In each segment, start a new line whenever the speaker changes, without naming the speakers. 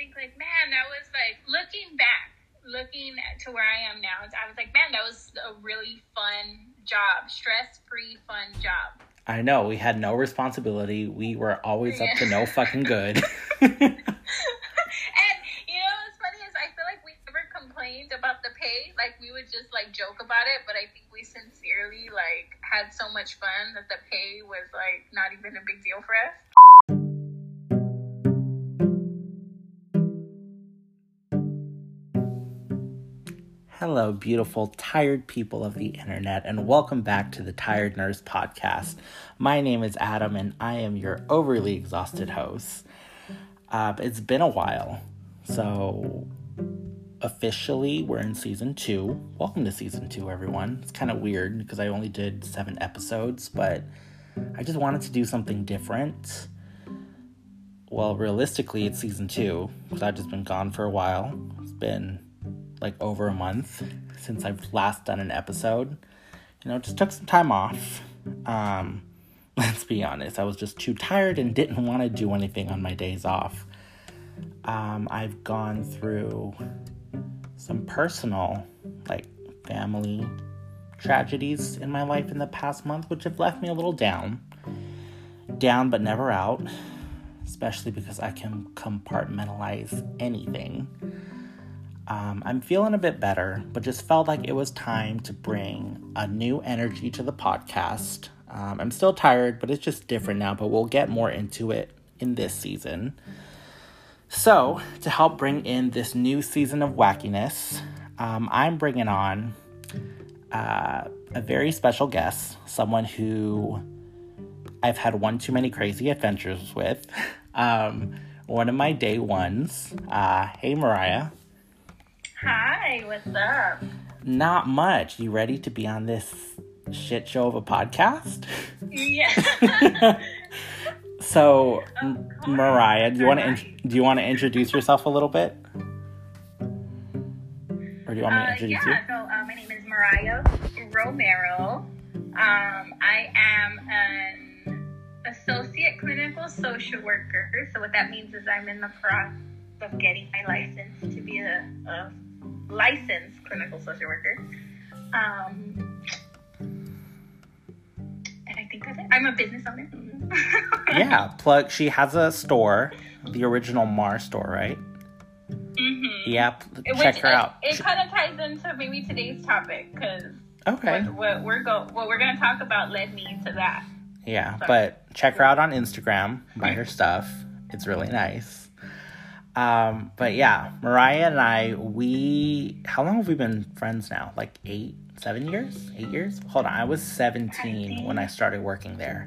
think like, man, that was like looking back, looking to where I am now. I was like, man, that was a really fun job, stress free, fun job.
I know we had no responsibility. We were always up to no fucking good.
and you know what's funny is I feel like we never complained about the pay. Like we would just like joke about it, but I think we sincerely like had so much fun that the pay was like not even a big deal for us.
Hello, beautiful, tired people of the internet, and welcome back to the Tired Nurse Podcast. My name is Adam, and I am your overly exhausted host. Uh, it's been a while, so officially we're in season two. Welcome to season two, everyone. It's kind of weird because I only did seven episodes, but I just wanted to do something different. Well, realistically, it's season two because I've just been gone for a while. It's been like over a month since I've last done an episode. You know, just took some time off. Um, let's be honest, I was just too tired and didn't want to do anything on my days off. Um, I've gone through some personal, like family tragedies in my life in the past month, which have left me a little down. Down, but never out, especially because I can compartmentalize anything. Um, I'm feeling a bit better, but just felt like it was time to bring a new energy to the podcast. Um, I'm still tired, but it's just different now, but we'll get more into it in this season. So, to help bring in this new season of wackiness, um, I'm bringing on uh, a very special guest, someone who I've had one too many crazy adventures with. Um, one of my day ones. Uh, hey, Mariah.
Hi, what's up?
Not much. You ready to be on this shit show of a podcast?
Yeah.
so, Mariah, do you want to in- do you want to introduce yourself a little bit, or do you want me to
Uh,
introduce
yeah, so uh, my name is Mariah Romero. Um, I am an associate clinical social worker. So what that means is I'm in the process of getting my license to be a, a licensed clinical social worker. Um, and I think that's it. I'm a business owner.
Yeah, plug. She has a store, the original Mar store, right?
Mm-hmm.
Yeah,
Which,
check her
it,
out.
It kind of ties into maybe today's topic because
Okay.
what, what we're go what we're gonna talk about led me to that.
Yeah, but check her out on Instagram. Buy her stuff. It's really nice. Um, but yeah, Mariah and I, we how long have we been friends now? Like eight, seven years? Eight years? Hold on, I was seventeen when I started working there.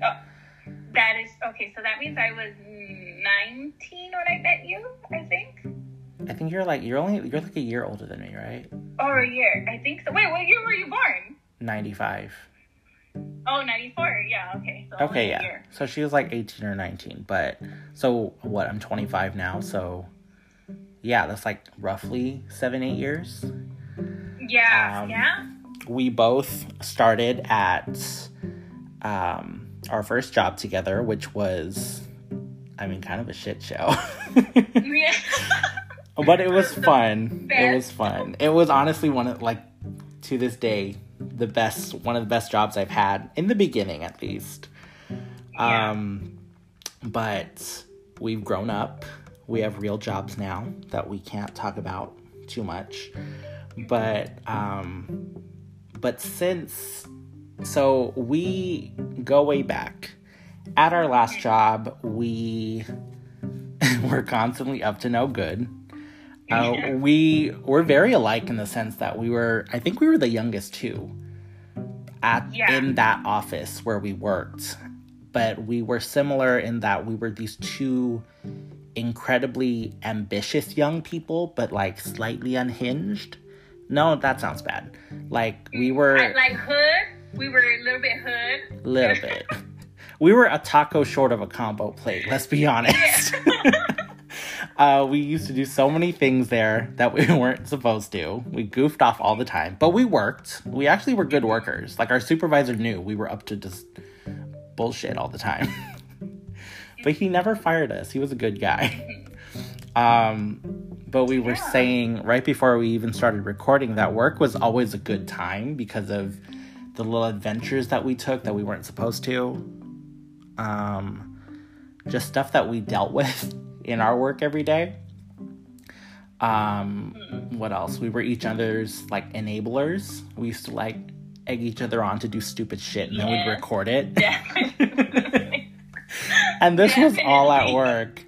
That is okay. So that means I was 19 when I met you. I think.
I think you're like you're only you're like a year older than me, right?
Or a year. I think so. Wait, what year were you born?
Ninety five.
Oh, 94. Yeah. Okay. So
Okay, yeah.
year.
So she was like eighteen or nineteen, but so what? I'm twenty five now, so yeah, that's like roughly seven, eight years.
Yeah.
Um,
yeah.
we both started at um, our first job together, which was, I mean, kind of a shit show.
Yeah.
but it was fun. It was fun. It was honestly one of, like, to this day, the best, one of the best jobs I've had, in the beginning at least.
Yeah.
Um, but we've grown up. We have real jobs now that we can't talk about too much. But um, but since so we go way back. At our last job, we were constantly up to no good. Uh, we were very alike in the sense that we were, I think we were the youngest too, at
Yeah.
in that office where we worked. But we were similar in that we were these two incredibly ambitious young people, but like slightly unhinged. No, that sounds bad. Like we were
I, like hood. We were a little bit hood.
little bit. We were a taco short of a combo plate, let's be honest. uh, we used to do so many things there that we weren't supposed to. We goofed off all the time, but we worked. We actually were good workers. Like our supervisor knew we were up to just bullshit all the time. But he never fired us. He was a good guy. Um, but we were
Yeah.
saying right before we even started recording that work was always a good time because of the little adventures that we took that we weren't supposed to. Um, just stuff that we dealt with in our work every day. Um, what else? We were each other's like enablers. We used to like egg each other on to do stupid shit and then we'd record it.
Definitely.
and this was all at work.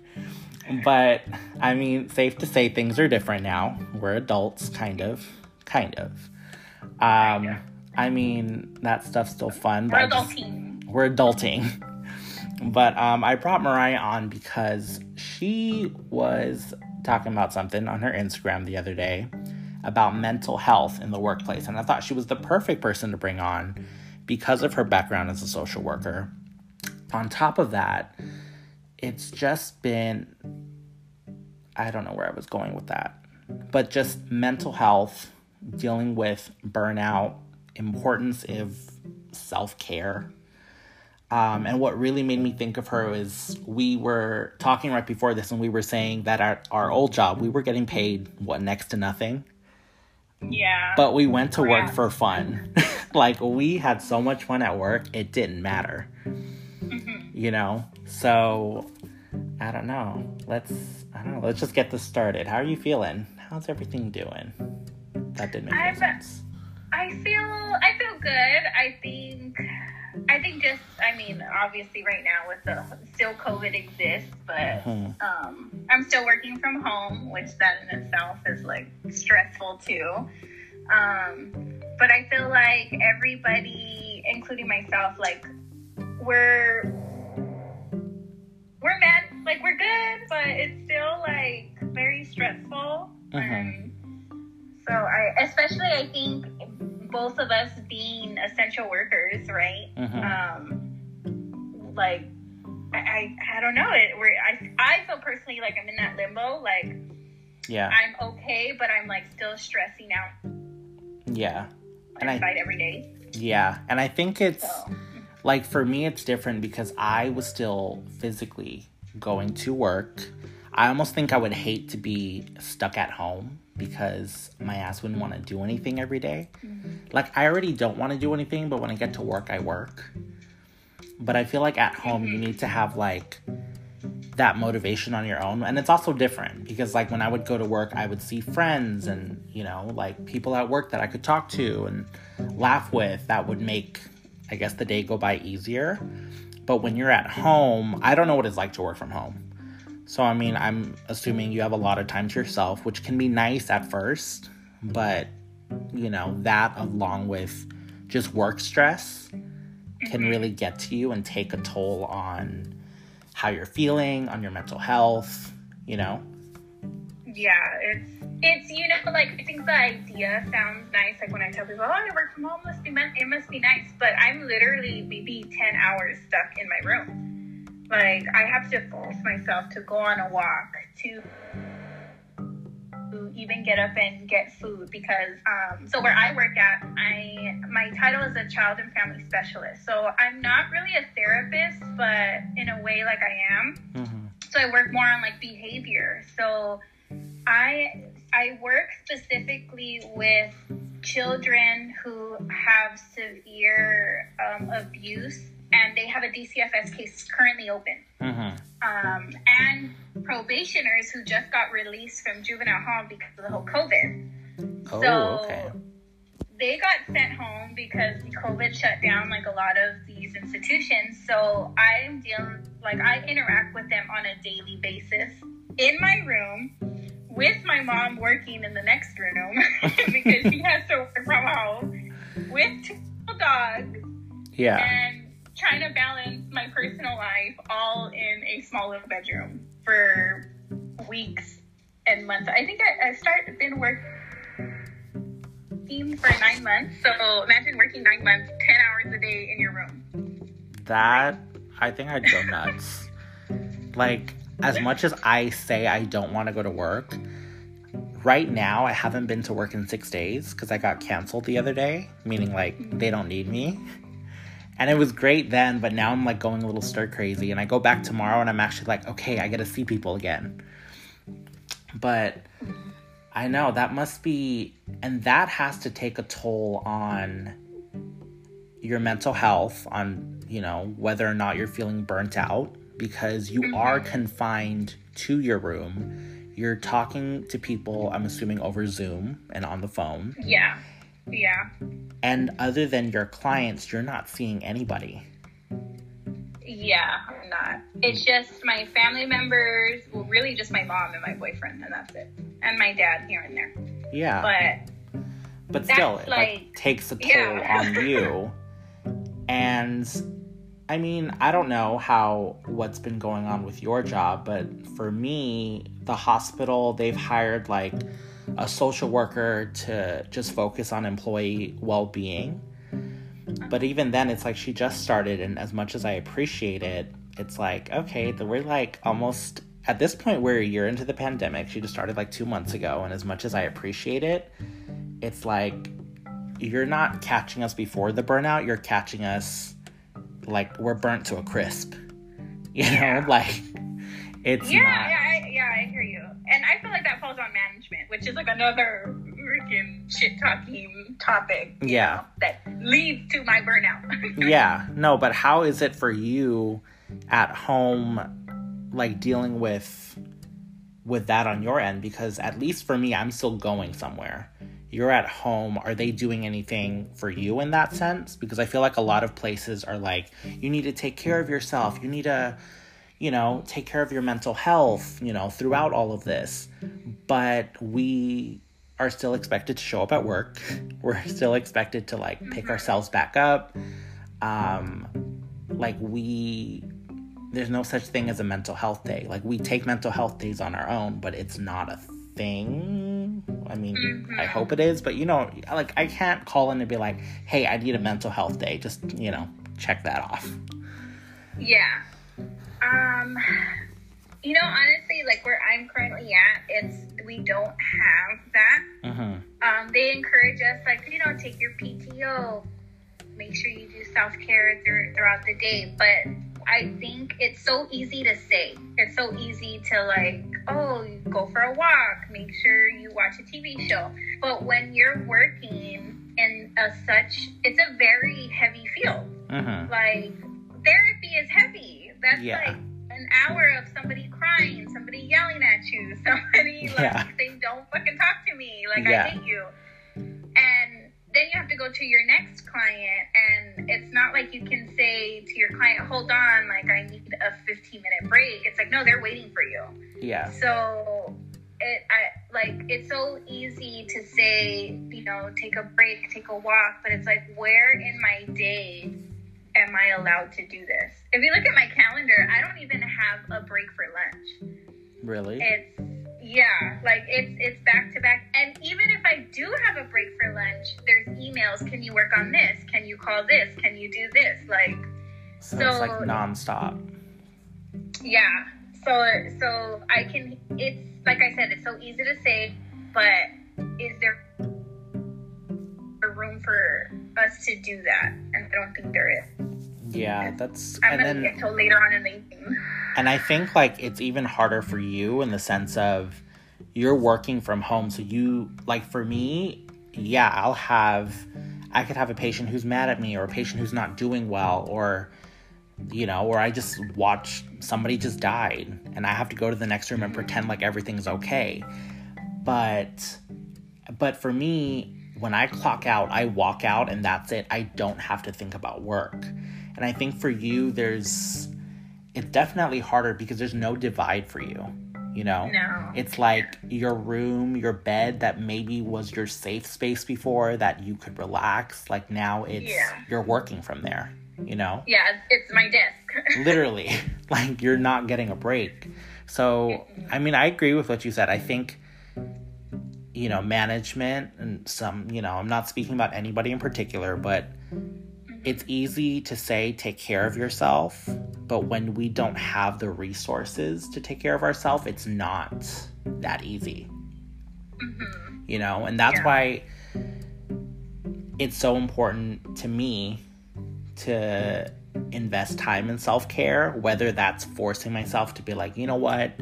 But I mean, safe to say things are different now. We're adults, kind of, kind of. Um, I mean, that stuff's still fun.
We're
but just-
adulting.
we're adulting. But um, I brought Mariah on because she was talking about something on her Instagram the other day about mental health in the workplace. And I thought she was the perfect person to bring on because of her background as a social worker. On top of that, it's just been, I don't know where I was going with that, but just mental health, dealing with burnout, importance of self care. Um, and what really made me think of her is we were talking right before this, and we were saying that our, our old job, we were getting paid what next to nothing,
Yeah.
but we went to work
Crap.
for fun. like we had so much fun at work, it didn't matter. You know. So I don't know. Let's I don't know. Let's just get this started. How are you feeling? How's everything doing? That didn't make
I'm-
sense.
I feel I feel good. I think I think just I mean obviously right now with the still COVID exists, but
Mhm.
um, I'm still working from home, which that in itself is like stressful too. Um, but I feel like everybody, including myself, like we're we're mad, like we're good, but it's still like very stressful.
Mhm.
And so I, especially I think both of us being essential workers, right?
Mhm.
Um, like I, I, I don't know it. We're I, I feel personally like I'm in that limbo. Like
Yeah,
I'm okay, but I'm like still stressing out
yeah, and
and
I
fight every day.
yeah, and I think it's.
So
like for me it's different because i was still physically going to work. I almost think i would hate to be stuck at home because my ass wouldn't want to do anything every day. Mm-hmm. like i already don't want to do anything but when i get to work i work. But i feel like at home you need to have like that motivation on your own. And it's also different because like when i would go to work i would see friends and you know like people at work that i could talk to and laugh with that would make i guess the day go by easier. But when you're at home i don't know what it's like to work from home. So i mean i'm assuming you have a lot of time to yourself which can be nice at first but you know that along with just work stress can mm-hmm. really get to you and take a toll on how you're feeling, on your mental health, you know?
Yeah, it's it's you know like I think the idea sounds nice. Like when I tell people, "Oh, I work from home, must be it must be nice," but I'm literally maybe ten hours stuck in my room. Like I have to force myself to go on a walk to to even get up and get food because um, so where I work at, I my title is a child and family specialist. So I'm not really a therapist, but in a way, like I am
Mm-hmm.
so I work more on like behavior. So I I work specifically with children who have severe um, abuse, and they have a DCFS case currently open.
Mm-hmm.
Um, and probationers who just got released from juvenile hall because of the whole COVID.
Oh,
So-
okay.
They got sent home because COVID shut down like a lot of these institutions. So I'm dealing, like, I interact with them on a daily basis in my room with my mom working in the next room because she has to work from home with two dogs
Yeah.
and trying to balance my personal life all in a small little bedroom for weeks and months. I think I, I started been working for nine months. So imagine working nine months, ten hours a day in your room.
That, I think I'd go nuts. like, as much as I say I don't want to go to work, right now I haven't been to work in six days because I got canceled the other day, meaning like they don't need me. And it was great then, but now I'm like going a little stir crazy. And I go back tomorrow and I'm actually like, okay, I get to see people again. But I know that must be, and that has to take a toll on your mental health, on, you know, whether or not you're feeling burnt out because you
Mm-hmm.
are confined to your room. You're talking to people, I'm assuming over Zoom and on the phone.
Yeah. Yeah.
And other than your clients, you're not seeing anybody.
Yeah, I'm not. It's just my family members, well, really just my mom and my boyfriend, and that's it. And my dad here and there.
Yeah.
But
but still it like,
like-
takes a toll
yeah.
on you and i mean i don't know how what's been going on with your job but for me the hospital they've hired like a social worker to just focus on employee well-being. But even then it's like she just started and as much as i appreciate it it's like okay we're like almost at this point we're a year into the pandemic. She just started like two months ago and as much as i appreciate it it's like you're not catching us before the burnout. You're catching us like we're burnt to a crisp you know
Yeah.
like it's
yeah,
not
yeah, I, yeah, I hear you. And I feel like that falls on management, which is like another freaking shit talking topic
yeah
that leads to my burnout.
yeah no but how is it for you at home like dealing with with that on your end because at least for me i'm still going somewhere you're at home are they doing anything for you in that sense? Because i feel like a lot of places are like you need to take care of yourself. You need to you know take care of your mental health you know throughout all of this. But we are still expected to show up at work. We're still expected to like pick ourselves back up. Um like we there's no such thing as a mental health day. Like we take mental health days on our own but it's not a thing i mean i hope it is but you know like i can't call in and be like hey i need a mental health day just you know check that off
yeah. Um, you know, honestly, like where I'm currently at, it's we don't have that.
mm-hmm.
Um, they encourage us, like, you know, take your PTO, make sure you do self care throughout the day. But I think it's so easy to say. It's so easy to, like, oh, go for a walk, make sure you watch a TV show. But when you're working in a such, it's a very heavy field.
Mm-hmm.
Like, therapy is heavy. That's
Yeah.
like an hour of somebody crying, somebody yelling at you, somebody like
Yeah.
saying, "Don't fucking talk to me," like
Yeah.
I hate you. And then you have to go to your next client, and it's not like you can say to your client, "Hold on, like I need a 15 minute break." It's like, no, they're waiting for you.
yeah
So it, I like it's so easy to say, you know, take a break, take a walk, but it's like, where in my day am I allowed to do this? If you look at my calendar, I don't even have a break for lunch.
really
It's yeah, like it's it's back to back. And even if I do have a break for lunch, there's emails. Can you work on this? Can you call this? Can you do this? Like
so, it's like nonstop
Yeah. So so I can it's like I said, it's so easy to say, but is there a room for us to do that? And I don't think there is.
yeah that's
I'm
and
gonna
then
get till later on in the evening.
And I think like it's even harder for you in the sense of you're working from home. So you like for me, yeah, I'll have I could have a patient who's mad at me or a patient who's not doing well or you know, or I just watch somebody just died and I have to go to the next room and pretend like everything's okay. But but for me, when I clock out, I walk out and that's it. I don't have to think about work. And I think for you there's it's definitely harder because there's no divide for you. You know?
No.
It's like your room, your bed that maybe was your safe space before that you could relax. Like now it's
Yeah.
you're working from there, you know?
Yeah, it's my desk.
Literally. like you're not getting a break. So, I mean, I agree with what you said. I think you know, management and some, you know, I'm not speaking about anybody in particular, but it's easy to say take care of yourself, but when we don't have the resources to take care of ourselves, it's not that easy.
Mhm.
You know, and that's
Yeah.
why it's so important to me to invest time in self care, whether that's forcing myself to be like, you know what,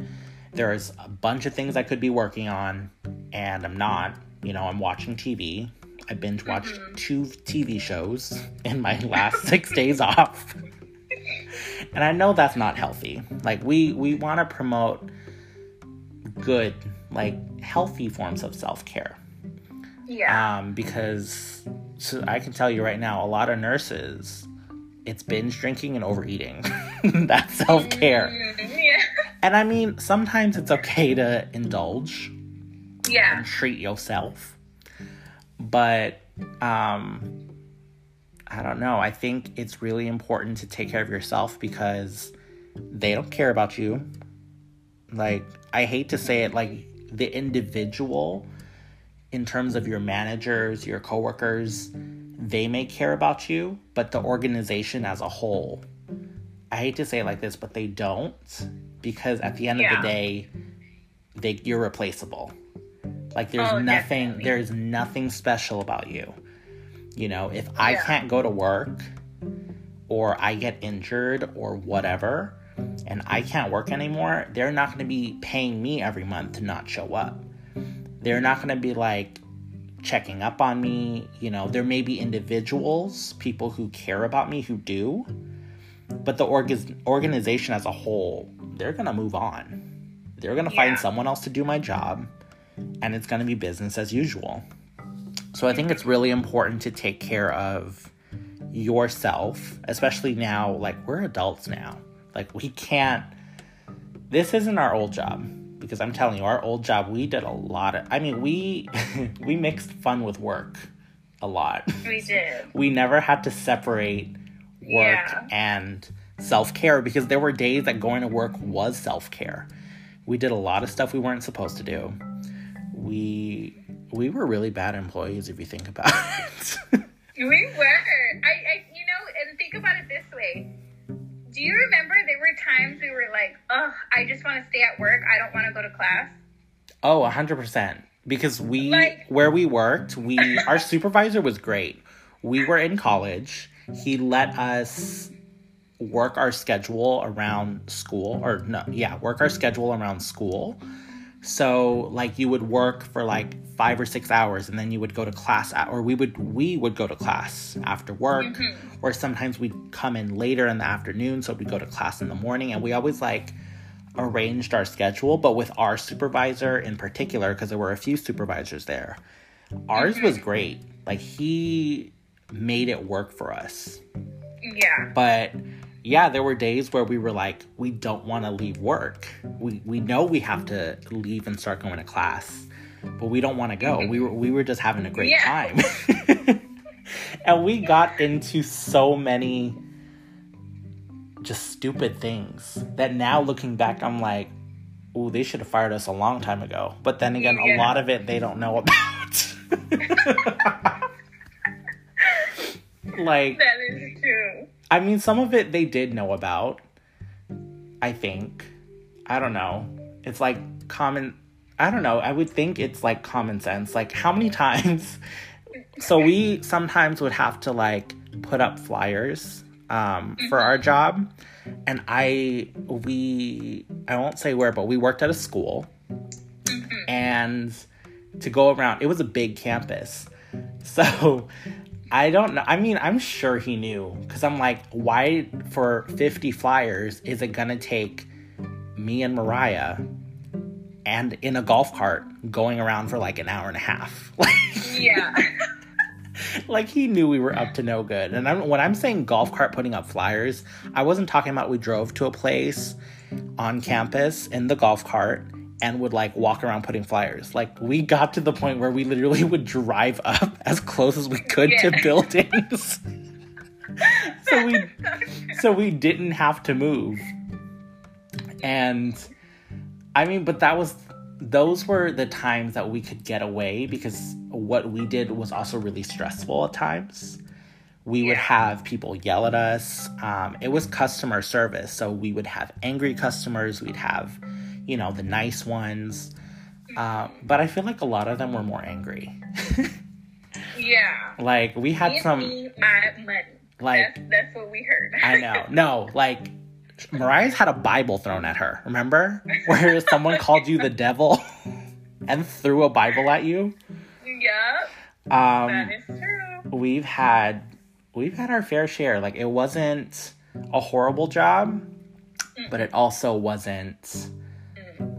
there's a bunch of things I could be working on, and I'm not. You know, I'm watching TV. I binge watched mm-hmm. two TV shows in my last six days off. and I know that's not healthy. Like we we want to promote good, like healthy forms of self-care.
Yeah.
Um, because so I can tell you right now, a lot of nurses, it's binge drinking and overeating. that's self-care. Mm, yeah. And I mean, sometimes it's okay to indulge.
Yeah.
And treat yourself. But um I don't know. I think it's really important to take care of yourself because they don't care about you. Like, I hate to say it, like, the individual, in terms of your managers, your coworkers, they may care about you, but the organization as a whole, I hate to say it like this, but they don't because at the end yeah. of the day, they you're replaceable. Like there's oh, nothing definitely. there's nothing special about you. You know, if I yeah. can't go to work or I get injured or whatever and I can't work anymore, they're not going to be paying me every month to not show up. They're not going to be like checking up on me. You know, there may be individuals, people who care about me who do, but the org- organization as a whole, they're going to move on. They're going to yeah. find someone else to do my job, and it's going to be business as usual. So I think it's really important to take care of yourself, especially now, like we're adults now. Like we can't, this isn't our old job because I'm telling you, our old job, we did a lot of, I mean, we, we mixed fun with work a lot.
We did.
we never had to separate work yeah. and self care because there were days that going to work was self care. We did a lot of stuff we weren't supposed to do. We we were really bad employees if you think about it.
we were. I, I, you know, and think about it this way. Do you remember there were times we were like, oh, I just want to stay at work. I don't want to go to class.
Oh, 100%. Because we, like, where we worked, we, our supervisor was great. We were in college. He let us work our schedule around school, or no, yeah, work our schedule around school. So like you would work for like five or six hours and then you would go to class at, or we would we would go to class after work. Mm-hmm. or sometimes we'd come in later in the afternoon so we'd go to class in the morning and we always like arranged our schedule but with our supervisor in particular because there were a few supervisors there. Ours mm-hmm. was great. Like he made it work for us.
Yeah.
But yeah, there were days where we were like, we don't want to leave work. We we know we have to leave and start going to class, but we don't want to go. Mm-hmm. We were we were just having a great yeah. time. and we got into so many just stupid things that now looking back I'm like, "Ooh, they should have fired us a long time ago." But then again, yeah. a lot of it they don't know about. like
That is true
I mean, some of it they did know about. I think. I don't know. It's like common. I don't know. I would think it's like common sense. Like, how many times? so, we sometimes would have to like put up flyers um, for our job. And I, we, I won't say where, but we worked at a school. And to go around, it was a big campus. So I don't know. I mean, I'm sure he knew because I'm like, why for 50 flyers is it gonna take me and Mariah and in a golf cart going around for like an hour and a half?
yeah.
like he knew we were up to no good. And I'm, when I'm saying golf cart putting up flyers, I wasn't talking about we drove to a place on campus in the golf cart and would like walk around putting flyers. Like we got to the point where we literally would drive up as close as we could yeah. to buildings. so we so we didn't have to move. And I mean, but that was those were the times that we could get away because what we did was also really stressful at times. We would have people yell at us. Um, it was customer service. So we would have angry customers. We'd have you know, the nice ones. Uh, but I feel like a lot of them were more angry.
yeah.
Like we had Give some.
Like that's, that's what we heard.
I know. No, like Mariah's had a Bible thrown at her. Remember, where someone called you the devil and threw a Bible at you.
Yeah,
Um,
that is true.
we've had we've had our fair share. Like it wasn't a horrible job, but it also wasn't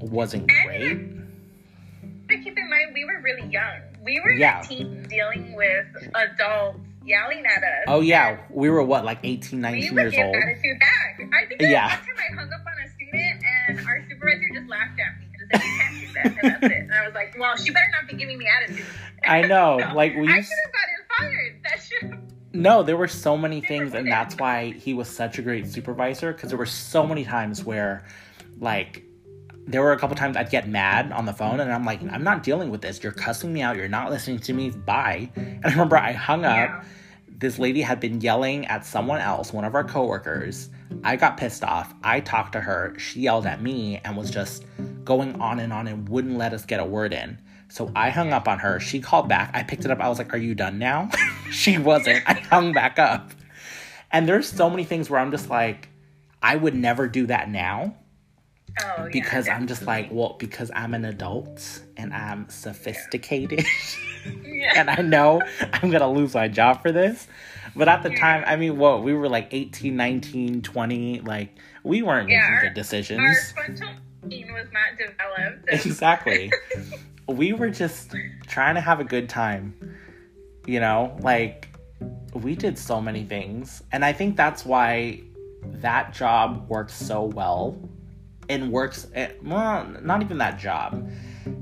wasn't great.
Uh, but keep in mind, we were really young. We were
Yeah.
the teen dealing with adults yelling at us.
Oh yeah, we were what like 18, 19
would
years
give
old.
attitude back. I think
Yeah.
one time I hung up on a student and our supervisor just laughed at me and said, "You can't do that," and that's it. And I was like, "Well, she better not be giving me attitude."
I know, like, we
I should have gotten fired. That should.
No, there were so many things, and that's why he was such a great supervisor. Because there were so many times where, like, there were a couple times I'd get mad on the phone, and I'm like, I'm not dealing with this. You're cussing me out. You're not listening to me. Bye. And I remember I hung up. This lady had been yelling at someone else, one of our coworkers. I got pissed off. I talked to her. She yelled at me and was just going on and on and wouldn't let us get a word in. So I hung up on her. She called back. I picked it up. I was like, Are you done now? she wasn't. I hung back up. And there's so many things where I'm just like, I would never do that now
Oh, yeah,
because I'm just like,
definitely.
well, because I'm an adult and I'm sophisticated
Yeah.
and I know I'm gonna lose my job for this. But at the time, I mean, whoa, we were like 18, 19, 20, like we weren't
Yeah,
making
our-
good
Our
decisions.
frontal brain was not developed.
Exactly. we were just trying to have a good time. You know, like we did so many things. And I think that's why that job works so well and works at, well, not even that job.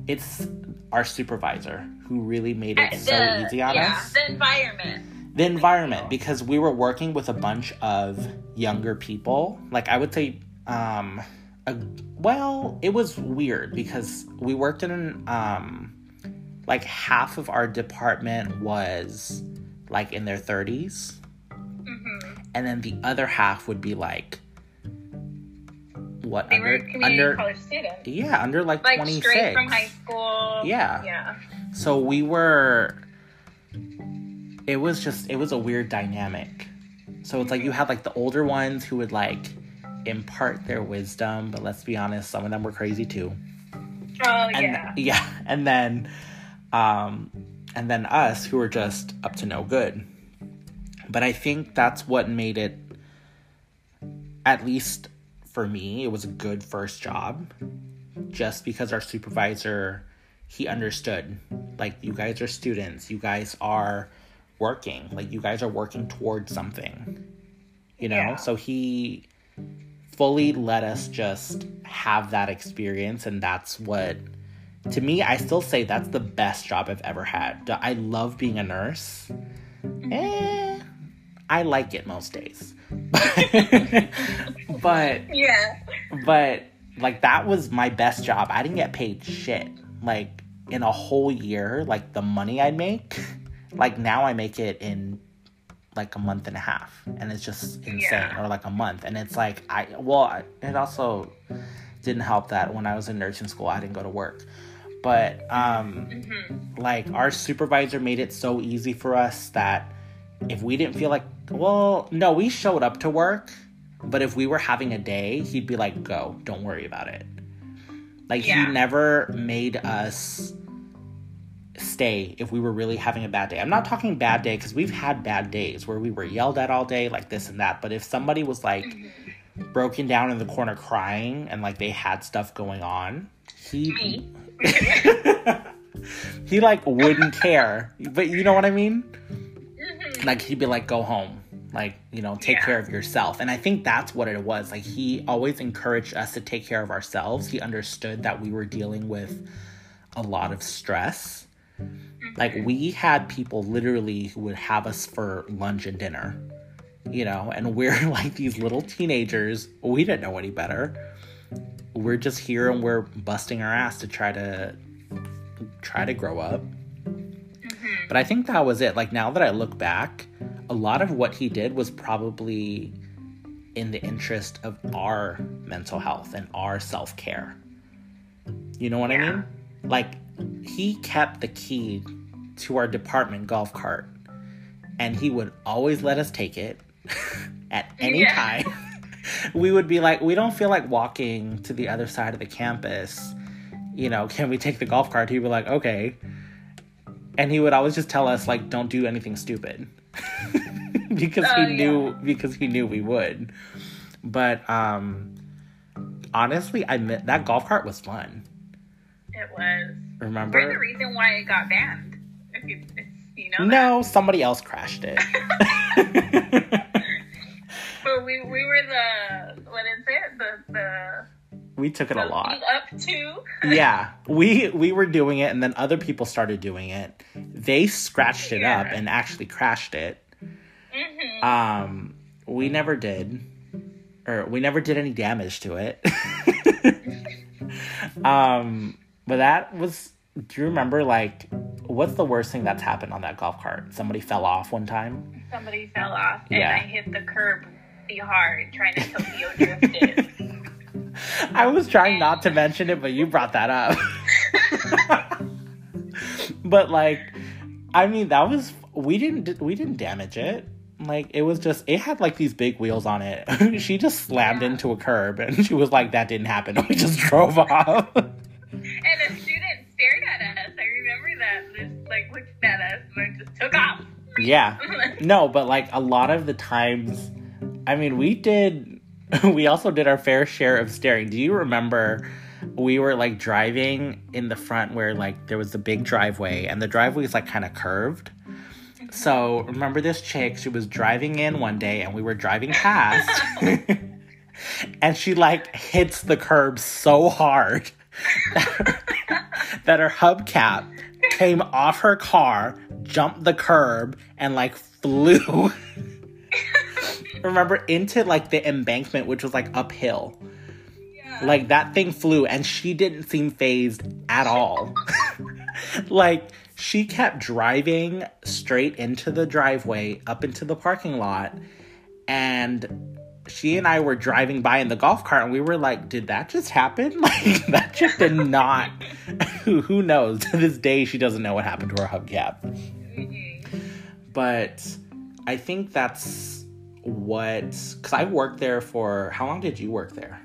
It's our supervisor who really made it
Uh,
so easy on
yeah,
us.
The environment.
The environment, because we were working with a bunch of younger people. Like I would say, um, a, well, it was weird because we worked in um, like half of our department was like in their thirties,
hmm
and then the other half would be like what
They were
under
community
under
college students.
yeah under like
Like
twenty
straight from high school.
Yeah.
Yeah.
So we were it was just it was a weird dynamic. So it's like you had like the older ones who would like impart their wisdom, but let's be honest, some of them were crazy too.
Oh,
And
yeah.
yeah, and then um and then us who were just up to no good. But I think that's what made it at least for me, it was a good first job just because our supervisor he understood like you guys are students you guys are working like you guys are working towards something you know
Yeah.
so he fully let us just have that experience and that's what to me i still say that's the best job i've ever had i love being a nurse eh, i like it most days but
Yeah.
but like that was my best job. I didn't get paid shit. Like in a whole year, like the money I'd make, like now I make it in like a month and a half, and it's just insane,
Yeah.
or like a month, and it's like I well, it also didn't help that when I was in nursing school, I didn't go to work, but um,
hmm
like our supervisor made it so easy for us that if we didn't feel like well no we showed up to work but if we were having a day he'd be like go don't worry about it like
Yeah.
he never made us stay if we were really having a bad day i'm not talking bad day because we've had bad days where we were yelled at all day like this and that but if somebody was like mm-hmm. broken down in the corner crying and like they had stuff going on he he like wouldn't care. But you know what I mean? Like he'd be like, go home. Like, you know, take
Yeah.
care of yourself. And I think that's what it was. Like he always encouraged us to take care of ourselves. He understood that we were dealing with a lot of stress. Like mm-hmm. we had people literally who would have us for lunch and dinner. You know, and we're like these little teenagers. We didn't know any better. We're just here and we're busting our ass to try to try to grow up.
Mhm.
But I think that was it. Like now that I look back, a lot of what he did was probably in the interest of our mental health and our self care. You know what I mean? Like he kept the key to our department golf cart and he would always let us take it at any
Yeah.
time. we would be like, we don't feel like walking to the other side of the campus. You know, can we take the golf cart? He'd be like, okay. And he would always just tell us like, don't do anything stupid. because
Oh,
he knew because he knew we would. But um honestly, I admit that golf cart was fun.
It was.
Remember?
We're the reason why it got banned. If you, if you know. that.
No, somebody else crashed it.
But we, we were the what is it? The the,
we took it a lot.
up to.
Yeah, we we were doing it, and then other people started doing it. They scratched it up and actually crashed it.
hmm
Um, we never did, or we never did any damage to it. um, but that was. Do you remember like what's the worst thing that's happened on that golf cart? Somebody fell off one time.
Somebody fell off and
Yeah.
I hit the curb really hard trying to Tokyo drift it.
I was trying not to mention it, but you brought that up. but like, I mean, that was we didn't we didn't damage it. Like it was just it had like these big wheels on it. she just slammed
Yeah.
into a curb, and she was like, "That didn't happen." And we just drove off.
And a student stared at us. I remember that. Just like looked at us and just took off.
yeah, no, but like a lot of the times, I mean, we did. We also did our fair share of staring. Do you remember? We were like driving in the front where like there was the big driveway and the driveway is like kind of curved. So remember this chick? She was driving in one day and we were driving past, and she like hits the curb so hard that her hubcap came off her car, jumped the curb, and like flew. Remember into like the embankment, which was like uphill.
Yeah.
Like that thing flew, and she didn't seem fazed at all. like she kept driving straight into the driveway, up into the parking lot, and she and I were driving by in the golf cart, and we were like, "Did that just happen? Like that just did not." who who knows? To this day, she doesn't know what happened to her hubcap.
Mhm.
But I think that's what because I worked there for how long did you work there?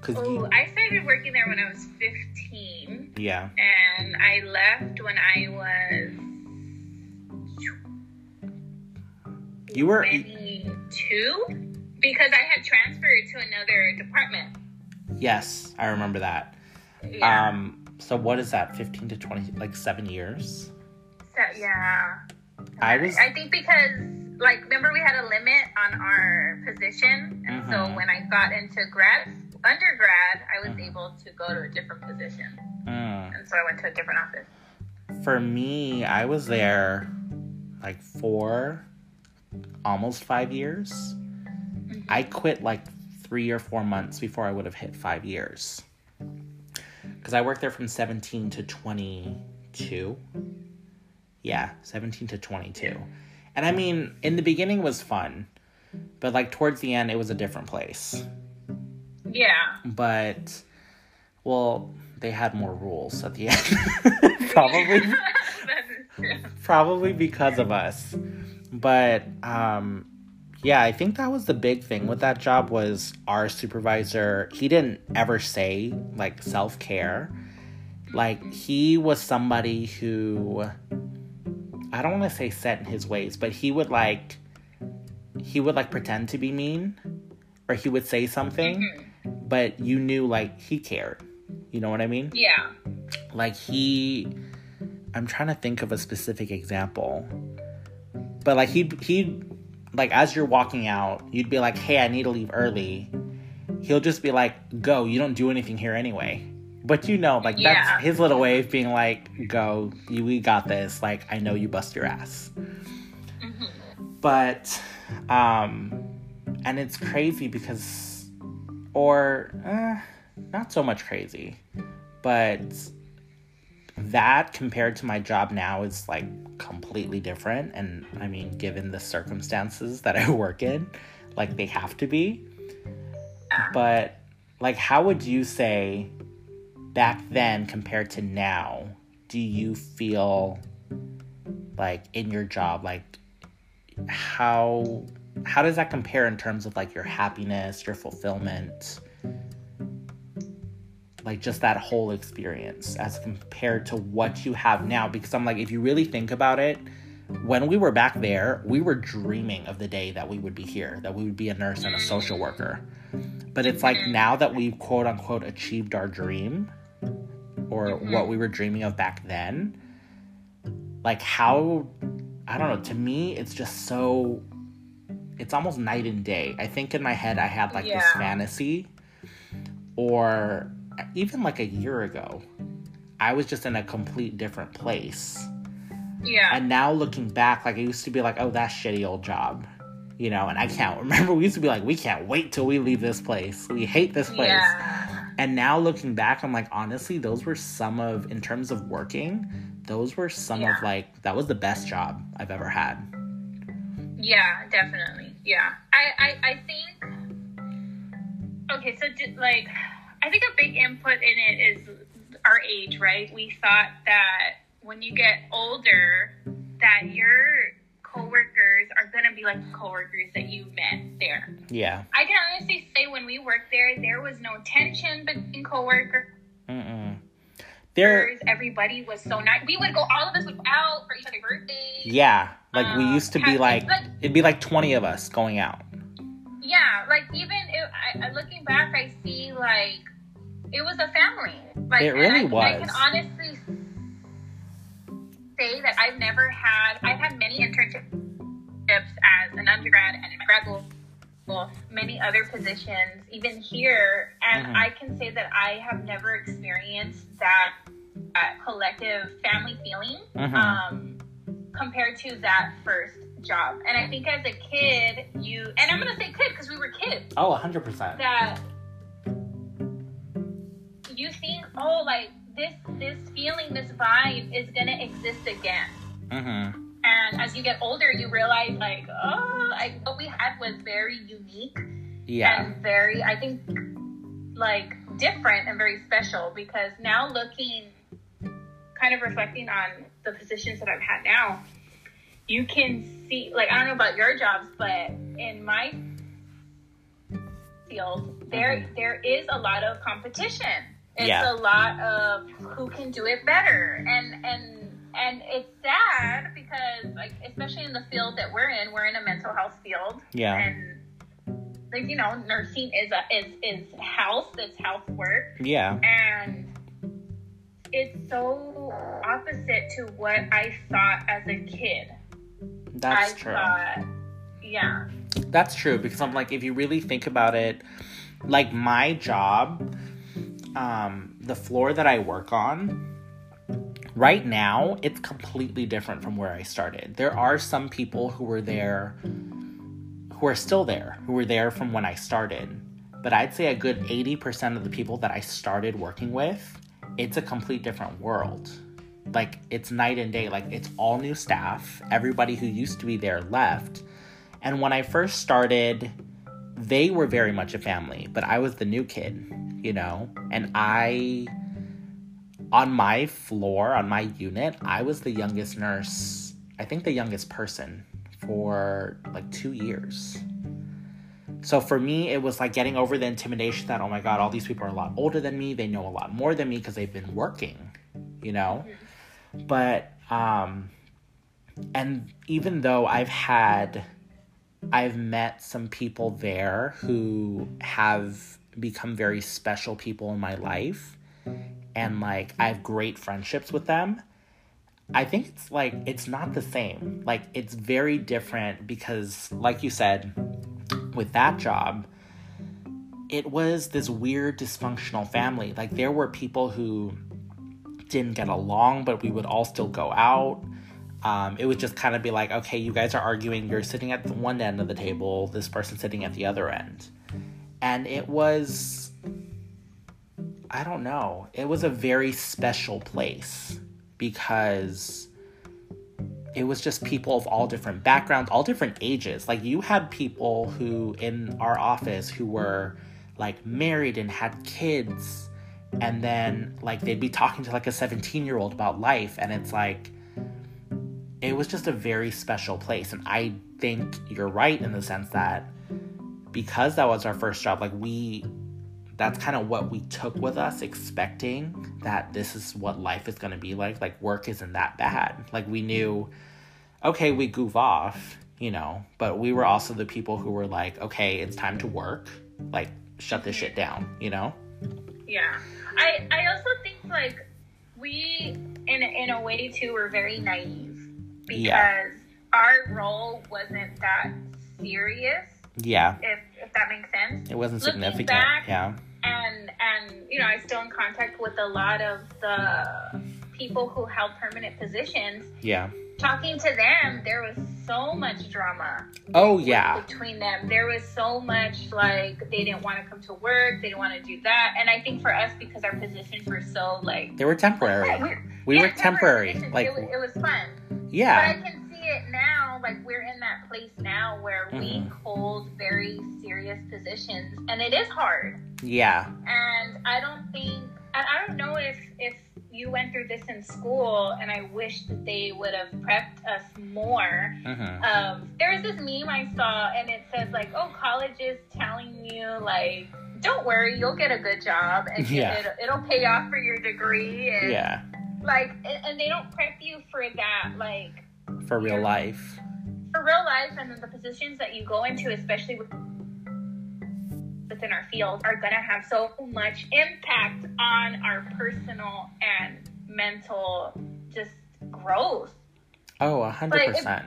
Because
Oh, I started working there when I was 15,
yeah,
and I left when I was
you were
22 because I had transferred to another department.
yes, I remember that.
Yeah.
Um, so what is that? Fifteen to twenty, like seven years.
So, yeah.
I was
I think because, like, remember we had a limit on our position, and so
Mhm.
when I got into grad undergrad, I was
Mhm.
able to go to a different position,
mm,
and so I went to a different office.
for me. I was there like four, almost five years. I quit like three or four months before I would have hit five years. Because I worked there from 17 to 22. Yeah, 17 to 22. And I mean, in the beginning was fun, but like towards the end, it was a different place.
Yeah.
But, well, they had more rules at the end. Probably
that is true.
probably because of us but um yeah i think that was the big thing with that job was our supervisor he didn't ever say like self-care like he was somebody who i don't want to say set in his ways but he would like he would like pretend to be mean or he would say something
Mhm.
but you knew like he cared you know what i mean
Yeah.
like he i'm trying to think of a specific example but like he'd he'd like as you're walking out you'd be like hey i need to leave early he'll just be like go you don't do anything here anyway but you know like
Yeah.
that's his little way of being like go you we got this. Like i know you bust your ass.
Mhm.
but um and it's crazy because or uh, not so much crazy but that compared to my job now is like completely different. And i mean given the circumstances that i work in like they have to be. But like how would you say back then compared to now do you feel like in your job like how how does that compare in terms of like your happiness, your fulfillment? Like just that whole experience as compared to what you have now because I'm like if you really think about it, when we were back there, we were dreaming of the day that we would be here, that we would be a nurse and a social worker. But it's like now that we've quote unquote achieved our dream or mm-hmm. what we were dreaming of back then, like how I don't know, to me it's just so it's almost night and day. I think in my head I had like yeah. this fantasy or even like a year ago, I was just in a complete different place.
Yeah.
And now looking back, like I used to be like, oh, that shitty old job. You know, and I can't remember. We used to be like, we can't wait till we leave this place. We hate this place. Yeah. And now looking back, I'm like, honestly, those were some of, in terms of working, those were some yeah. of like, that was the best job I've ever had.
Yeah, definitely. Yeah. I, I, I think, okay, so like, I think a big input in it is our age, right? We thought that when you get older, that your coworkers are gonna be like coworkers that you met there.
Yeah.
I can honestly say when we worked there, there was no tension between coworkers. Mm-mm. There, everybody was so nice. We would go, all of us would go out for each other's birthdays.
Yeah, like um, we used to be like, like, it'd be like twenty of us going out.
Yeah, like even if I, looking back, I see like it was a family. Like
it really
I,
was.
I can honestly say that I've never had. I've had many internships as an undergrad and in my grad school, many other positions, even here, and mm-hmm. I can say that I have never experienced that, that collective family feeling mm-hmm. um, compared to that first job. And I think as a kid, you and I'm gonna say kid because we were kids.
Oh, 100 percent.
That you think, oh, like this this feeling, this vibe is gonna exist again. Mm-hmm. And as you get older, you realize like, oh, like what we had was very unique.
Yeah.
And very, I think, like different and very special because now looking, kind of reflecting on the positions that I've had now, you can see, like, I don't know about your jobs, but in my field, there mm-hmm. there is a lot of competition it's yeah. a lot of who can do it better, and and and it's sad because like especially in the field that we're in, we're in a mental health field.
Yeah.
And like you know, nursing is a is is health, it's health work.
Yeah.
And it's so opposite to what I thought as a kid.
That's I true.
Thought, yeah.
That's true because I'm like, if you really think about it, like my job um, the floor that I work on, right now, it's completely different from where I started. There are some people who were there, who are still there, who were there from when I started. But I'd say a good 80% of the people that I started working with, it's a complete different world. Like, it's night and day. Like, it's all new staff. Everybody who used to be there left. And when I first started, they were very much a family, but I was the new kid you know? And I, on my floor, on my unit, I was the youngest nurse, I think the youngest person for like two years. So for me, it was like getting over the intimidation that, oh my God, all these people are a lot older than me. They know a lot more than me because they've been working, you know? But, um, and even though I've had, I've met some people there who have become very special people in my life and like I have great friendships with them. I think it's like it's not the same. Like it's very different because like you said with that job it was this weird dysfunctional family. Like there were people who didn't get along but we would all still go out. Um, it would just kind of be like, okay, you guys are arguing. You're sitting at the one end of the table, this person sitting at the other end and it was I don't know. It was a very special place because it was just people of all different backgrounds, all different ages. Like you had people who in our office who were like married and had kids and then like they'd be talking to like a 17 year old about life and it's like it was just a very special place. And I think you're right in the sense that because that was our first job, like we, that's kind of what we took with us, expecting that this is what life is going to be like. Like, work isn't that bad. Like, we knew, okay, we goof off, you know, but we were also the people who were like, okay, it's time to work. Like, shut this shit down, you know?
Yeah. I, I also think, like, we, in, in a way, too, were very naive because
Yeah.
our role wasn't that serious,
Yeah.
if, if that makes sense.
It wasn't
Looking
significant.
back,
yeah.
And and you know i'm still in contact with a lot of the people who held permanent positions
Yeah.
talking to them there was so much drama
Oh, yeah.
between them there was so much like they didn't want to come to work they didn't want to do that and i think for us because our positions were so like
They were temporary. We
Yeah,
were temporary.
positions,
Like,
it, was, it was fun
yeah.
I can see it now. Like we're in that place now where we
Mhm.
hold very serious positions, and it is hard.
Yeah.
And I don't think, and I don't know if if you went through this in school, and I wish that they would have prepped us more.
hmm
Um, there was this meme I saw, and it says like, "Oh, college is telling you like." Don't worry, you'll get a good job, and
Yeah.
it'll, it'll pay off for your degree. And
Yeah.
like, and, and they don't prep you for that, like,
For real life.
for real life and then the positions that you go into, especially with, within our field, are going to have so much impact on our personal and mental just growth.
Oh, a hundred percent.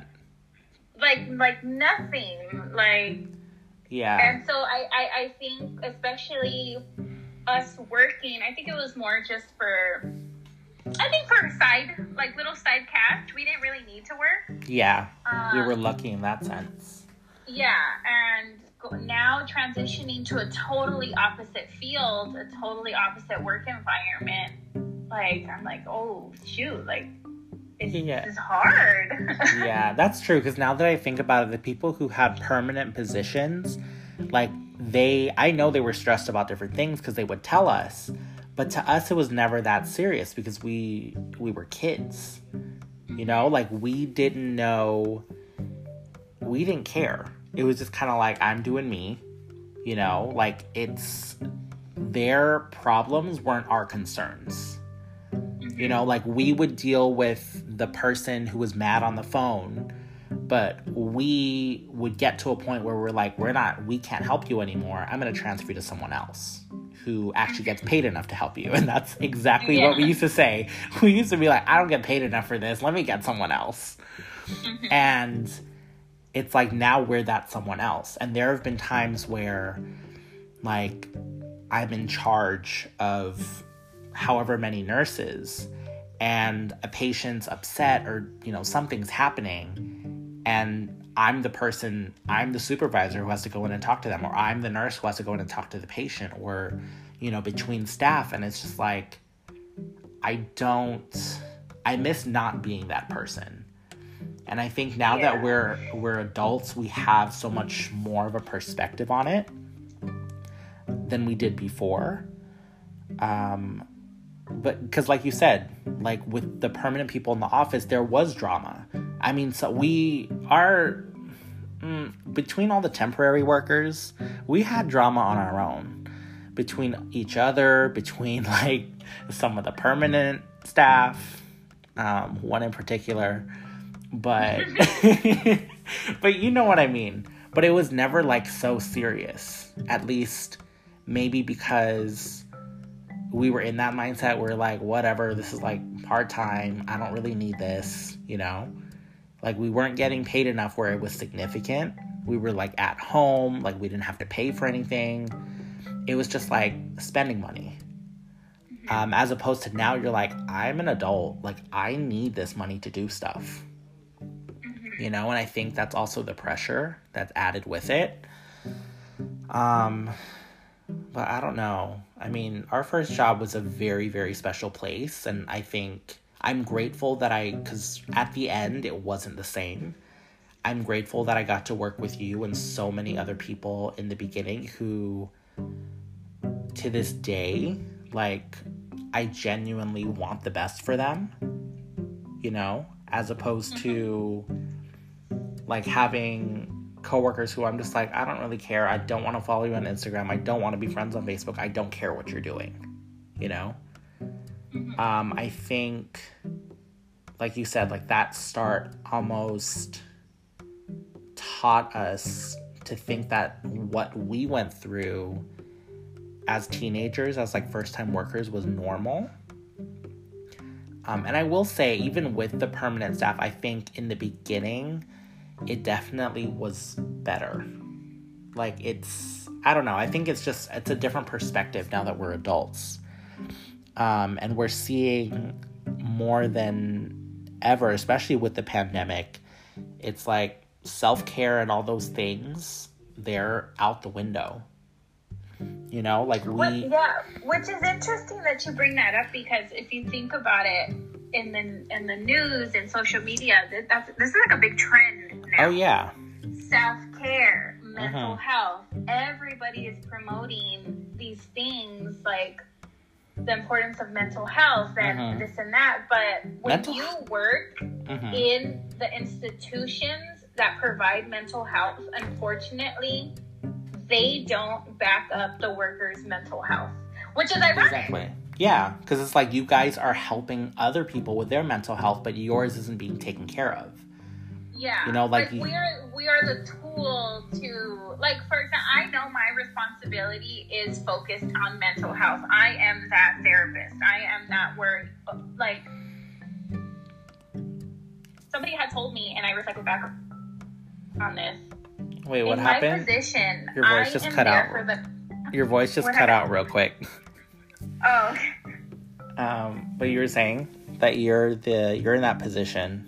Like, like nothing. Like,
Yeah.
and so I, I, I think, especially us working, I think it was more just for. I think for side, like little side cash, we didn't really need to work.
Yeah.
Um,
We were lucky in that sense.
Yeah, and now transitioning to a totally opposite field, a totally opposite work environment. Like I'm like, oh shoot, like it's,
Yeah.
this is hard.
yeah, that's true. Because now that I think about it, the people who had permanent positions, like they, I know they were stressed about different things because they would tell us, but to us it was never that serious because we we were kids, you know, like we didn't know, we didn't care. It was just kind of like I'm doing me, you know, like it's their problems weren't our concerns. You know, like we would deal with the person who was mad on the phone, but we would get to a point where we're like, we're not, we can't help you anymore. I'm going to transfer you to someone else who actually gets paid enough to help you. And that's exactly what we used to say. We used to be like, I don't get paid enough for this. Let me get someone else. Mm-hmm. And it's like now we're that someone else. And there have been times where, like, I'm in charge of however many nurses and a patient's upset or you know something's happening and i'm the person i'm the supervisor who has to go in and talk to them or i'm the nurse who has to go in and talk to the patient or you know between staff. And it's just like i don't i miss not being that person. And i think now that we're we're adults we have so much more of a perspective on it than we did before. Um but because like you said like with the permanent people in the office there was drama. I mean so we are mm, between all the temporary workers we had drama on our own. Between each other between like some of the permanent staff um, one in particular. But but you know what i mean. But it was never like so serious. At least maybe because we were in that mindset where like whatever this is like part-time. I don't really need this you know like we weren't getting paid enough where it was significant. We were like at home. Like we didn't have to pay for anything. It was just like spending money. Um, as opposed to now you're like i'm an adult. Like i need this money to do stuff. You know and i think that's also the pressure that's added with it. Um but I don't know. I mean, our first job was a very, very special place, and I think I'm grateful that I, because at the end, it wasn't the same. I'm grateful that I got to work with you and so many other people in the beginning who, to this day, like, I genuinely want the best for them, you know? as opposed to like having coworkers who I'm just like, I don't really care. I don't want to follow you on Instagram. I don't want to be friends on Facebook. I don't care what you're doing. You know? Um, I think, like you said, like that start almost taught us to think that what we went through as teenagers, as like first time workers, was normal. Um, and I will say, even with the permanent staff, I think in the beginning, it definitely was better. Like it's, I don't know. I think it's just it's a different perspective now that we're adults, um, and we're seeing more than ever, especially with the pandemic. It's like self care and all those things they're out the window. You know, like we.
What, yeah, which is interesting that you bring that up because if you think about it in the in the news and social media, that's this is like a big trend now.
Oh yeah.
Self care, mental
Mhm.
health. Everybody is promoting these things like the importance of mental health and
Mhm.
this and that. But when
Mental-
you work
hmm
in the institutions that provide mental health, unfortunately, they don't back up the workers' mental health, which is ironic.
Exactly. Yeah, because it's like you guys are helping other people with their mental health, but yours isn't being taken care of.
Yeah,
You know, like you-
we're we are the tool to like. For example, I know my responsibility is focused on mental health. I am that therapist. I am that word. Like somebody had told me, and I reflected back on this.
Wait, what
in
happened?
my position,
Your voice
I
just cut out.
the.
Your voice just
What
cut out real quick.
Oh,
Um, but you were saying that you're the you're in that position.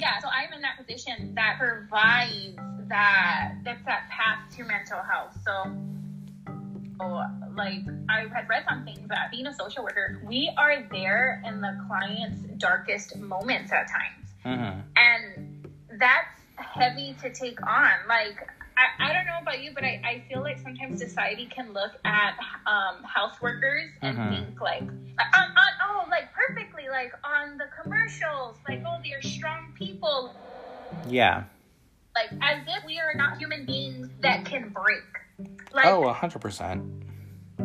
Yeah. So I'm in that position that provides that that's that path to mental health. So, like I had read something that being a social worker, we are there in the client's darkest moments at times,
hmm
and that's heavy to take on. Like. I, I don't know about you, but I, I feel like sometimes society can look at um, health workers and
Mhm.
think like, on, oh, like perfectly, like on the commercials, like, oh, they're strong people,
Yeah.
like as if we are not human beings that can break. Like,
Oh, a hundred percent.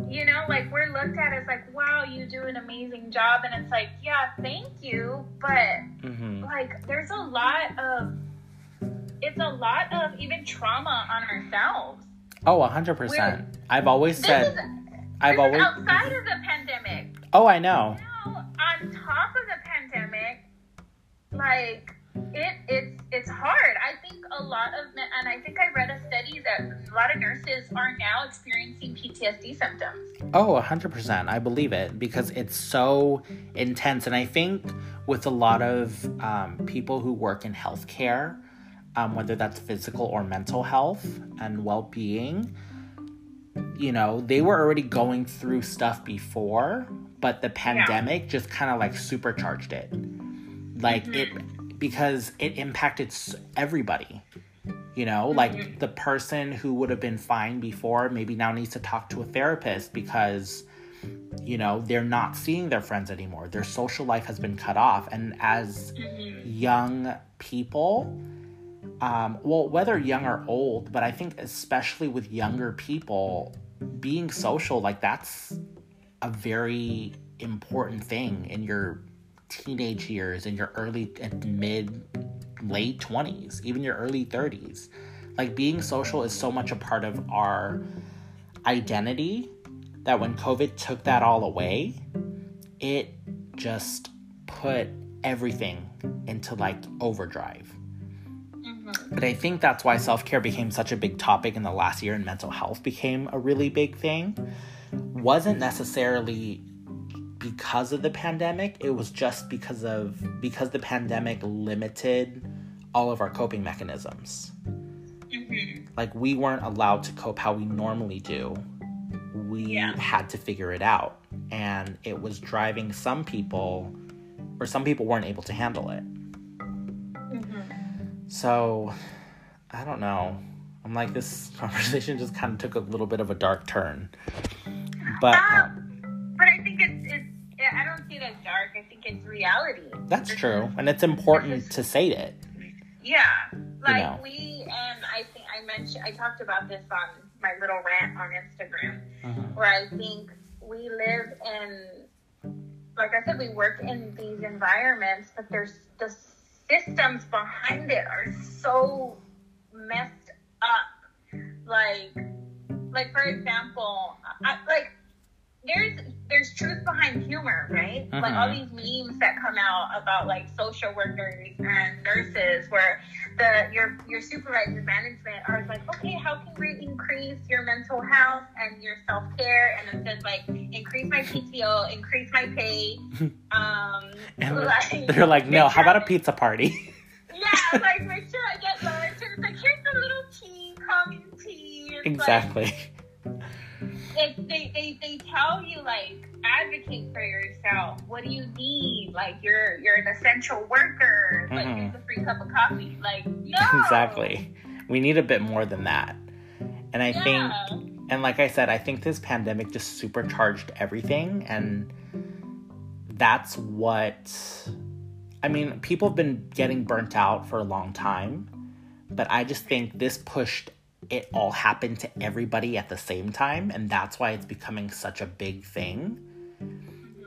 you know, like we're looked at as like, wow, you do an amazing job, and it's like, yeah, thank you, but
hmm
like, there's a lot of, it's a lot of even trauma on ourselves.
Oh, a hundred percent. I've always said.
is,
I've always.
outside of the pandemic.
Oh, I know.
On top of the pandemic, like it, it's it's hard. I think a lot of and I think I read a study that a lot of nurses are now experiencing PTSD symptoms.
Oh, a hundred percent. I believe it because it's so intense, and I think with a lot of um, people who work in healthcare, um, whether that's physical or mental health and well-being, you know, they were already going through stuff before, but the pandemic just kind of like mm-hmm. supercharged it. Like it mm-hmm. because it impacted everybody. You know, like mm-hmm. the person who would have been fine before maybe now needs to talk to a therapist because you know, they're not seeing their friends anymore. Their social life has been cut off and as young people um, well, whether young or old, but I think especially with younger people, being social, like that's a very important thing in your teenage years, in your early and mid, late 20s, even your early 30s. Like being social is so much a part of our identity that when COVID took that all away, it just put everything into like overdrive. Mm-hmm. But I think that's why self care became such a big topic in the last year, and mental health became a really big thing. Wasn't necessarily because of the pandemic, it was just because of because the pandemic limited all of our coping mechanisms. Mm-hmm. Like we weren't allowed to cope how we normally do. We
Yeah.
had to figure it out. And it was driving some people or some people weren't able to handle it. Mm-hmm. So, I don't know. I'm like, this conversation just kind of took a little bit of a dark turn. But, um, um,
But I think it's, it's I don't see it as dark. I think it's reality.
That's
This
true. And it's important
is-
to say it.
yeah, like
know.
we and I think I mentioned I talked about this on my little rant on Instagram, mm-hmm. where I think we live in, like I said, we work in these environments, but there's the systems behind it are so messed up. Like, like for example, I, like there's there's truth behind humor, right? Like all these memes that come out about like social workers and nurses, where the your your supervisors, management are like, okay, how can we increase your mental health and your self care? And it says like, increase my PTO, increase my pay. Um,
And
like,
they're like, no, how about a pizza party?
Yeah, like make sure I get lunch. And it's like, here's a little tea, calming tea. It's like, it, they, they, they tell you like advocate for yourself. What do you need? Like you're you're an essential worker. Like
Mhm.
here's a free cup of coffee. Like no.
Exactly. We need a bit more than that. And I think and like I said, I think this pandemic just supercharged everything and that's what I mean, people have been getting burnt out for a long time, but I just think this pushed it all happened to everybody at the same time and that's why it's becoming such a big thing.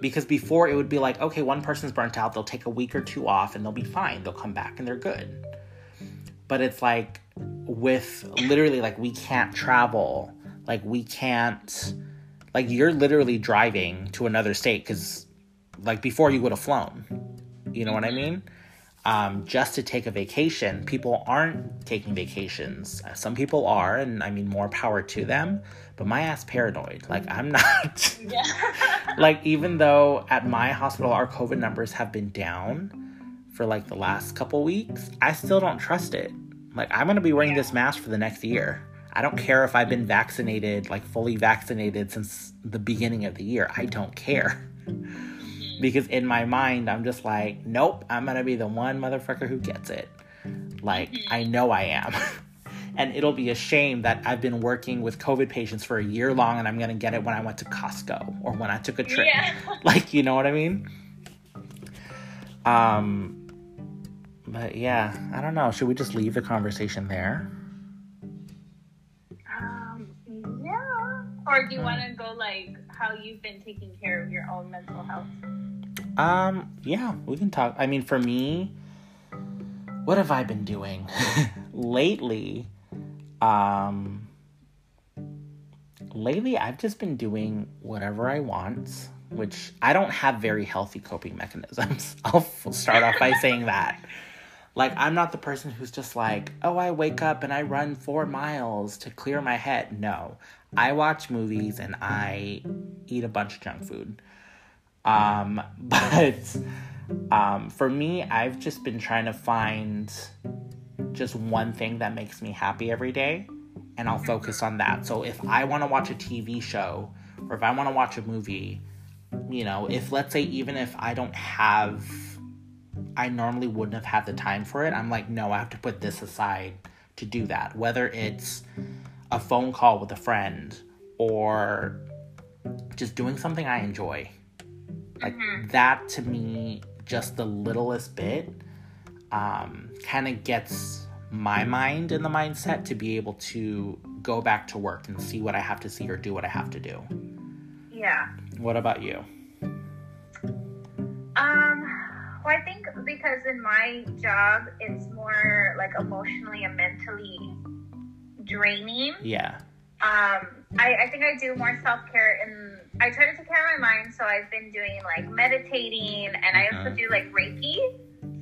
Because before it would be like, okay, one person's burnt out, they'll take a week or two off and they'll be fine. They'll come back and they're good. But it's like with literally like we can't travel, like we can't like you're literally driving to another state cuz like before you would have flown. You know what I mean? Um, just to take a vacation. People aren't taking vacations. Some people are, and I mean, more power to them. But my ass paranoid. Like, I'm not.
Yeah.
like, even though at my hospital our COVID numbers have been down for like the last couple weeks, I still don't trust it. Like, I'm gonna be wearing this mask for the next year. I don't care if I've been vaccinated, like fully vaccinated since the beginning of the year. I don't care because in my mind i'm just like nope i'm gonna be the one motherfucker who gets it. Like i know i am. And it'll be a shame that i've been working with covid patients for a year long and i'm gonna get it when i went to costco or when i took a trip.
Yeah.
like you know what i mean? Um but yeah i don't know. Should we just leave the conversation there?
Um, yeah. Or do you want to go like how you've been taking care of your own mental health?
Um, yeah, we can talk. I mean, for me, what have I been doing lately? Um, lately, I've just been doing whatever I want, which I don't have very healthy coping mechanisms. I'll start off by saying that. Like, I'm not the person who's just like, oh, I wake up and I run four miles to clear my head. No, I watch movies and I eat a bunch of junk food. Um, but um, for me, I've just been trying to find just one thing that makes me happy every day, and I'll focus on that. So if I want to watch a TV show or if I want to watch a movie, you know, if let's say even if I don't have, I normally wouldn't have had the time for it, I'm like, no, I have to put this aside to do that. Whether it's a phone call with a friend or just doing something I enjoy. Like that to me, just the littlest bit, um, kind of gets my mind in the mindset to be able to go back to work and see what I have to see or do what I have to do.
Yeah.
What about you?
Um, well, I think because in my job, it's more like emotionally and mentally draining.
Yeah.
Um, I, I think I do more self care and I try to take care of my mind. So I've been doing like meditating and I also
Mhm.
do like Reiki.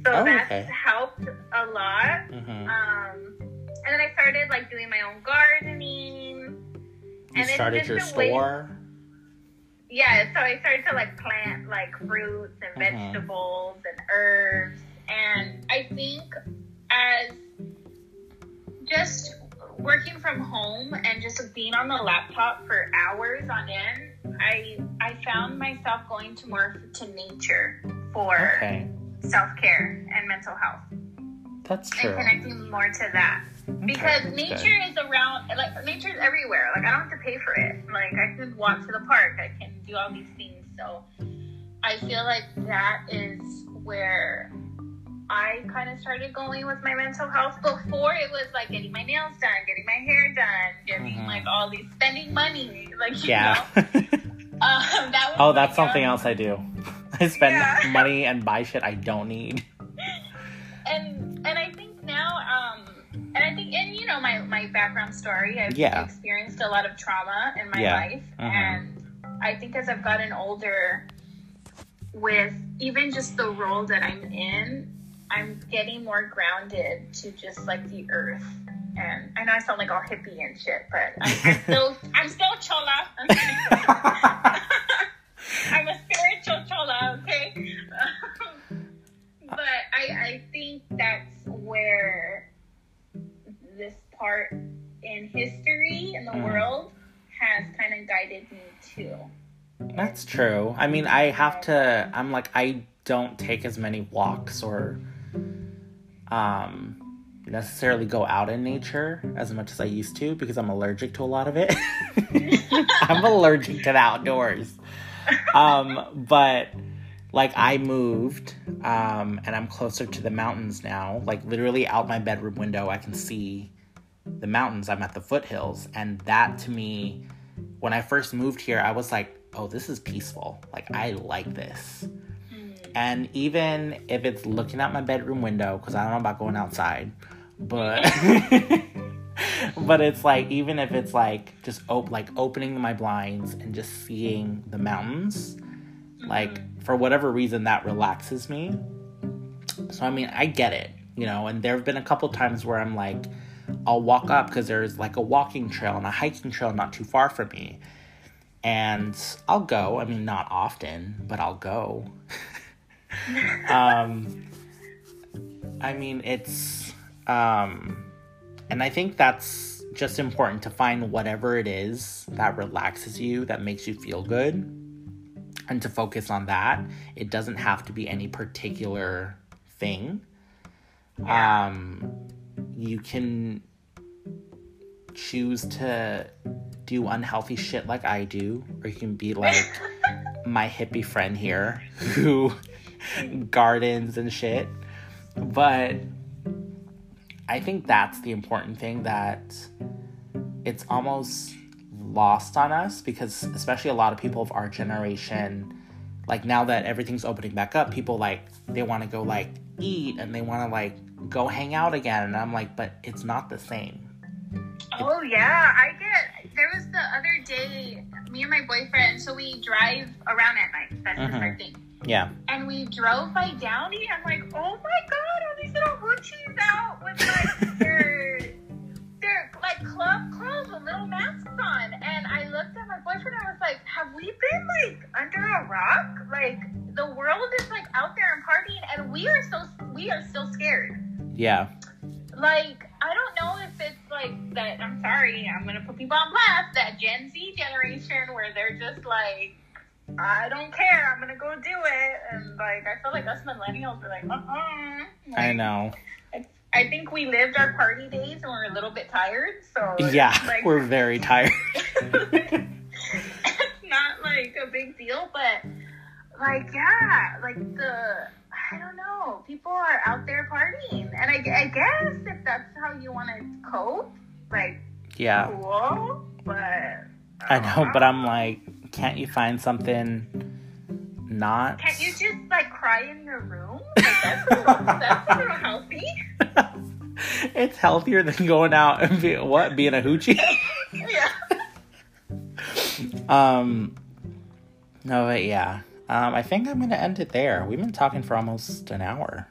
So
Oh,
that's
okay.
helped a lot.
hmm
Um, and then I started like doing my own gardening.
You
and
started your
a way-
store.
Yeah, so I started to like plant like fruits and
Mhm.
vegetables and herbs. And I think as just working from home and just being on the laptop for hours on end, I I found myself going to more to nature for
Okay.
self care and mental health
That's true.
and connecting more to that because nature
good.
is around like nature is everywhere like i don't have to pay for it like i can walk to the park i can do all these things so I feel like that is where I kind of started going with my mental health. Before it was like getting my nails done, getting my hair done, getting
Mhm.
like all these spending money, like you
Yeah.
know. Um, that was
oh, that's something else I do. I spend
Yeah.
money and buy shit I don't need.
and and I think now, um, and I think, and you know, my my background story, I've
Yeah.
experienced a lot of trauma in my
Yeah.
life,
Mhm.
and I think as I've gotten older, with even just the role that I'm in, I'm getting more grounded to just like the earth. And I know I sound like all hippie and shit, but I'm, still I'm still chola. I'm, I'm a spiritual chola, okay? but I, I think that's where this part in history in the
Mm.
world has kind of guided me too.
That's true. I mean, I have to. I'm like, I don't take as many walks or um necessarily go out in nature as much as I used to because I'm allergic to a lot of it. I'm allergic to the outdoors. Um, but like I moved um and I'm closer to the mountains now. Like literally out my bedroom window I can see the mountains. I'm at the foothills and that to me when I first moved here I was like, "Oh, this is peaceful. Like I like this." And even if it's looking out my bedroom window, because I don't know about going outside, but but it's like even if it's like just op- like opening my blinds and just seeing the mountains, like mm-hmm. for whatever reason that relaxes me. So I mean, I get it, you know. And there have been a couple times where I'm like, I'll walk up because there's like a walking trail and a hiking trail not too far from me, and I'll go. I mean, not often, but I'll go. um, I mean, it's, um, and I think that's just important to find whatever it is that relaxes you, that makes you feel good, and to focus on that. It doesn't have to be any particular thing.
Yeah.
Um, you can choose to do unhealthy shit like I do, or you can be like my hippie friend here who gardens and shit. But I think that's the important thing that it's almost lost on us because especially a lot of people of our generation like now that everything's opening back up people like they want to go like eat and they want to like go hang out again and I'm like but it's not the same.
Oh yeah, I get. There was the other day, me and my boyfriend. So we drive around at night. That's just our thing.
Yeah.
And we drove by Downey. I'm like, oh my god, all these little hoochies out with like their their like club clothes with little masks on. And I looked at my boyfriend. and I was like, have we been like under a rock? Like the world is like out there and partying, and we are so we are still scared
Yeah.
like I don't know if it's like that. I'm sorry, I'm gonna put people on blast. That Gen Z generation where they're just like, I don't care, I'm gonna go do it, and like I feel like us millennials are like, uh uh
I know.
I think we lived our party days and we're a little bit tired, so
Yeah,
like,
we're very tired.
it's not like a big deal, but like yeah, like the I don't know, people are out there partying, and I, I guess if that's how you want to cope, like
yeah.
cool, but
I know, but I'm like, can't you find something not?
Can't you just like cry in your room? Like, that's, a little, that's a little healthy.
it's healthier than going out and be, what being a hoochie.
Yeah.
um, no, but yeah. Um, I think I'm gonna end it there. We've been talking for almost an hour.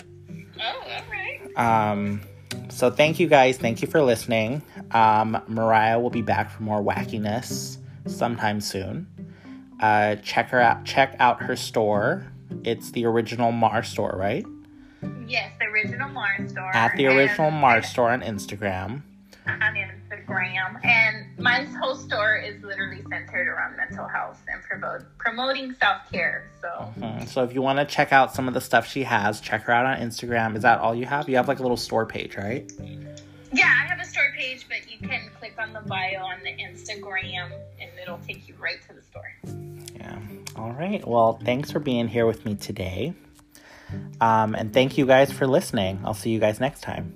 Oh, all right.
Um, so thank you guys. Thank you for listening. Um, Mariah will be back for more wackiness sometime soon. Uh, check her out. Check out her store. It's the original Mars store, right?
Yes, the original Mars store.
At the
and-
original Mars store on Instagram.
on Instagram. And my whole store is literally centered around mental health and promote, promoting self care. So,
Mhm. So if you want to check out some of the stuff she has, check her out on Instagram. Is that all you have? You have like a little store page, right?
yeah, I have a store page, but you can click on the bio on the Instagram and it'll take you right to the store.
Yeah. All right. Well, thanks for being here with me today. Um, and thank you guys for listening. I'll see you guys next time.